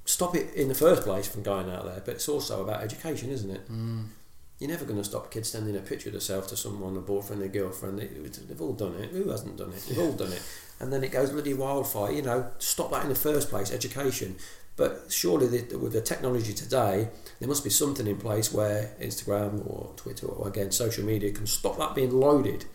Stop it in the first place from going out there, but it's also about education, isn't it? Mm. You're never going to stop kids sending a picture of themselves to someone, a boyfriend, a girlfriend. They, they've all done it. Who hasn't done it? They've all done it. And then it goes bloody wildfire. You know, stop that in the first place, education. But surely the, with the technology today, there must be something in place where Instagram or Twitter or again social media can stop that being loaded.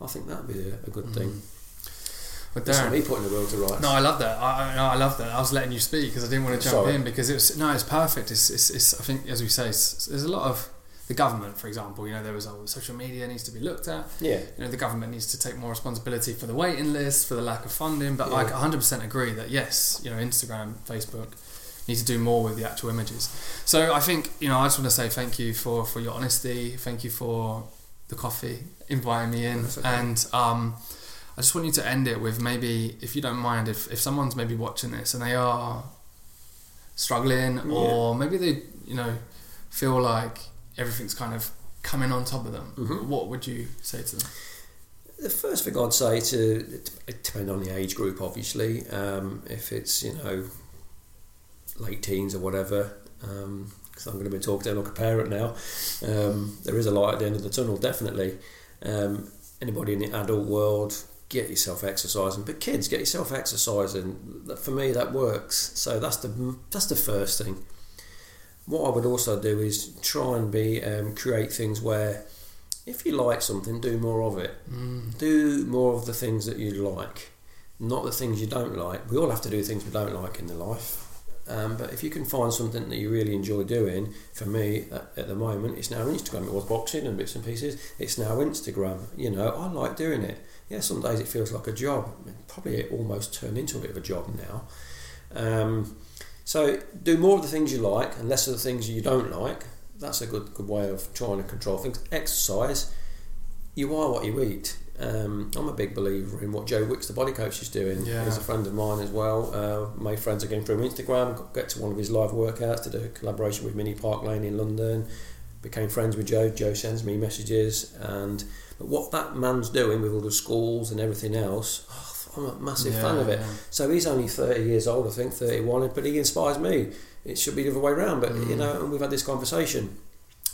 I think that'd be a, a good thing. Mm. But That's not Darren, me putting the world to rights. No, I love that. I, I, I love that. I was letting you speak because I didn't want to jump Sorry. in because it was no, it's perfect. It's, it's, it's I think as we say, there's a lot of the government, for example. You know, there was oh, social media needs to be looked at. Yeah. You know, the government needs to take more responsibility for the waiting list, for the lack of funding. But Yeah. like, 100% agree that yes, you know, Instagram, Facebook need to do more with the actual images. So I think you know, I just want to say thank you for for your honesty. Thank you for the coffee, inviting me in, okay. and um, I just want you to end it with maybe, if you don't mind, if, if someone's maybe watching this and they are struggling, or maybe they, you know, feel like everything's kind of coming on top of them, Mhm. what would you say to them? The first thing I'd say to it depends on the age group, obviously. Um, if it's you know late teens or whatever, because I'm going to be talking to them like a parent now. Um, there is a light at the end of the tunnel, definitely. Um, anybody in the adult world, get yourself exercising. But kids, get yourself exercising. For me, that works. So that's the that's the first thing. What I would also do is try and be um, create things where, if you like something, do more of it. Mm. Do more of the things that you like, not the things you don't like. We all have to do things we don't like in the life. Um, but if you can find something that you really enjoy doing, for me at, at, the moment, it's now Instagram. It was boxing and bits and pieces. It's now Instagram. You know, I like doing it. Yeah, some days it feels like a job. Probably it almost turned into a bit of a job now. Um, so do more of the things you like and less of the things you don't like. That's a good good way of trying to control things. Exercise. You are what you eat. Um, I'm a big believer in what Joe Wicks, the body coach, is doing. Yeah. He's a friend of mine as well. Uh, made friends again through Instagram. Got get to one of his live workouts. Did a collaboration with Mini Park Lane in London. Became friends with Joe. Joe sends me messages, and but what that man's doing with all the schools and everything else, I'm a massive Yeah, fan of it. yeah. So he's only 30 years old, I think, 31, but he inspires me. It should be the other way around, but you Mm. know, and we've had this conversation.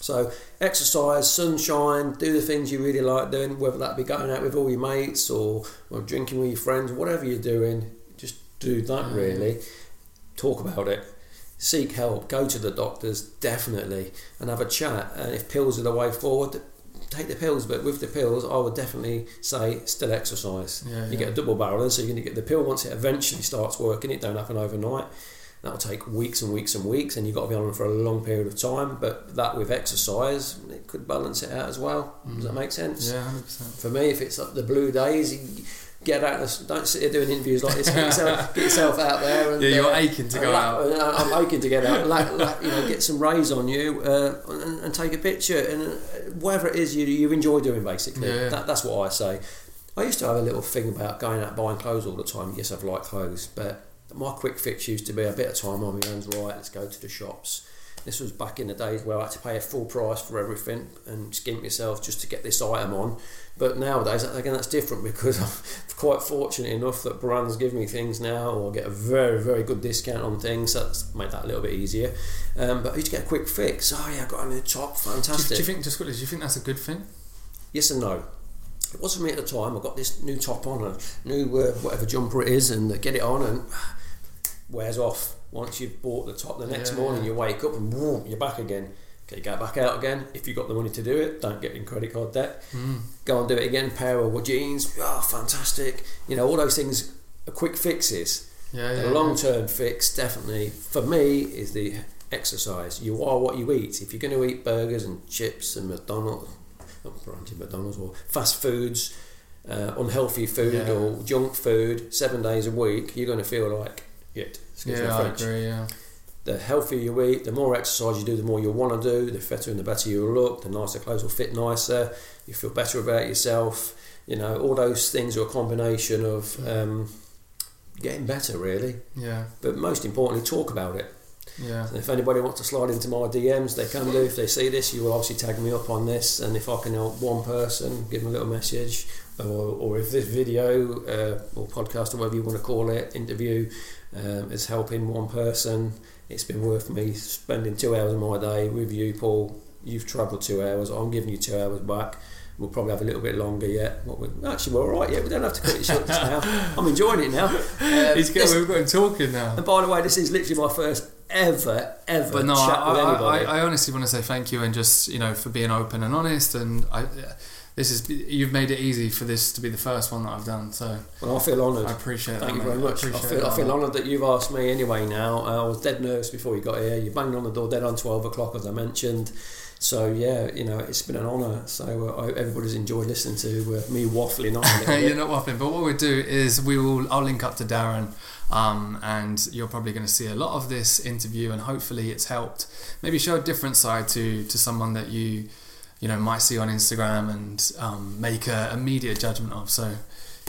So exercise, sunshine, do the things you really like doing, whether that be going out with all your mates or, or drinking with your friends, whatever you're doing, just do that Mm. really. Talk about it. Seek help, go to the doctors, definitely, and have a chat. And if pills are the way forward, take the pills. But with the pills, I would definitely say still exercise. Yeah, you yeah. get a double barrel, and so you're going to get the pill once it eventually starts working. It don't happen overnight. That'll take weeks and weeks and weeks, and you've got to be on them for a long period of time. But that with exercise, it could balance it out as well. Does that make sense? Mm. Yeah, hundred percent. For me, if it's up the blue days, you get out. Of, don't sit here doing interviews like this. Get yourself, [LAUGHS] get yourself out there. And, Yeah, you're uh, aching to go out. uh, I'm aching to get out. La, la, you know, get some rays on you uh, and, and take a picture and uh, whatever it is you, you enjoy doing. Basically, Yeah, yeah. That, that's what I say. I used to have a little thing about going out buying clothes all the time. Yes, I've liked clothes, but my quick fix used to be a bit of time on my hands. Right, let's go to the shops. This was back in the days where I had to pay a full price for everything and skimp myself just to get this item on. But nowadays, again, that's different because I'm [LAUGHS] quite fortunate enough that brands give me things now, or get a very, very good discount on things. So that's made that a little bit easier. Um, but I used to get a quick fix. Oh yeah, I got a new top, Do, fantastic. do you think just quickly? Do you think that's a good thing? Yes and no. It wasn't me at the time. I got this new top on, a new uh, whatever jumper it is, and uh, get it on, and [SIGHS] wears off. Once you've bought the top, the next Yeah, morning yeah. you wake up and boom, you're back again. Okay, go back out again. If you've got the money to do it, don't get in credit card debt. Mm. Go and do it again. Pair of jeans, oh, fantastic. You know, all those things are quick fixes. Yeah, yeah. The long term fix, definitely, for me, is the exercise. You are what you eat. If you're going to eat burgers and chips and McDonald's, not branded McDonald's, or fast foods, uh, unhealthy food Yeah. or junk food seven days a week, you're going to feel like it. Excuse yeah, my I French. agree. Yeah. The healthier you eat, the more exercise you do, the more you'll want to do, the fitter and the better you'll look, the nicer clothes will fit nicer, you feel better about yourself. You know, all those things are a combination of um, getting better, really. Yeah. But most importantly, talk about it. Yeah. And if anybody wants to slide into my DMs, they can do. If they see this, you will obviously tag me up on this. And if I can help one person, give them a little message, or, or if this video uh, or podcast or whatever you want to call it, interview, um, is helping one person, it's been worth me spending two hours of my day with you, Paul. You've travelled two hours. I'm giving you two hours back. We'll probably have a little bit longer yet. What we, actually, we're all right. Yeah, we don't have to cut it short just now. [LAUGHS] I'm enjoying it now. Um, [LAUGHS] He's good. We've got him talking now. and by the way, this is literally my first ever, ever But no, chat with I, anybody. I, I honestly want to say thank you and just you know for being open and honest. And I, this is you've made it easy for this to be the first one that I've done. So well, I feel honoured. I appreciate that. Thank that. you very much. I, appreciate feel, I feel honoured that you've asked me anyway now. Uh, I was dead nervous before you got here. You banged on the door dead on 12 o'clock, as I mentioned. So, yeah, you know, it's been an honour. So, uh, I everybody's enjoyed listening to uh, me waffling on [LAUGHS] You're not waffling, but what we'll do is we will. I'll link up to Darren, um, and you're probably going to see a lot of this interview, and hopefully it's helped. Maybe show a different side to to someone that you, you know, might see on Instagram and um, make a immediate judgment of. So.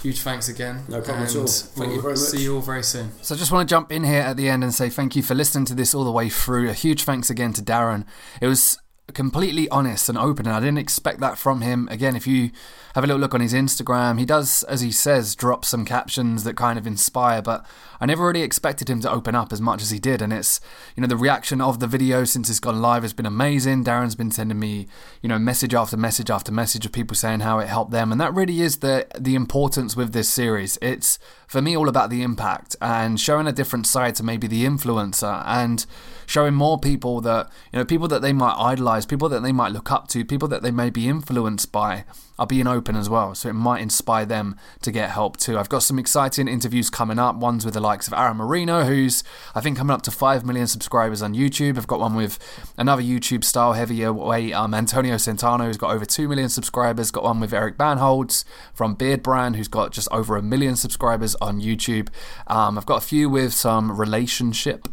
Huge thanks again. No problem at and all. Thank we'll very much. See you all very soon. So I just want to jump in here at the end and say thank you for listening to this all the way through. A huge thanks again to Darren. It was completely honest and open, and I didn't expect that from him. Again, if you have a little look on his Instagram, he does, as he says, drop some captions that kind of inspire, but I never really expected him to open up as much as he did. And it's, you know, the reaction of the video since it's gone live has been amazing. Darren's been sending me, you know, message after message after message of people saying how it helped them, and that really is the the importance with this series. It's for me all about the impact and showing a different side to maybe the influencer and showing more people that you know people that they might idolize people that they might look up to people that they may be influenced by are being open as well so it might inspire them to get help too. I've got some exciting interviews coming up ones with the likes of aaron marino who's i think coming up to 5 million subscribers on youtube. I've got one with another youtube style heavyweight um, antonio centeno who's got over 2 million subscribers. Got one with eric Bandholz from Beardbrand who's got just over a million subscribers on youtube. Um, i've got a few with some relationship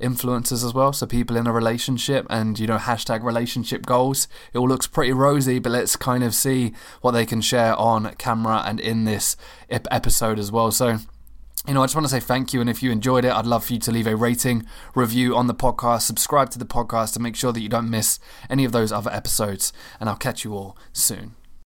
influencers as well. So people in a relationship and you know hashtag relationship goals. It all looks pretty rosy, but let's kind of see what they can share on camera and in this episode as well. So. You know, I just want to say thank you. And if you enjoyed it, I'd love for you to leave a rating, review on the podcast, subscribe to the podcast to make sure that you don't miss any of those other episodes. And I'll catch you all soon.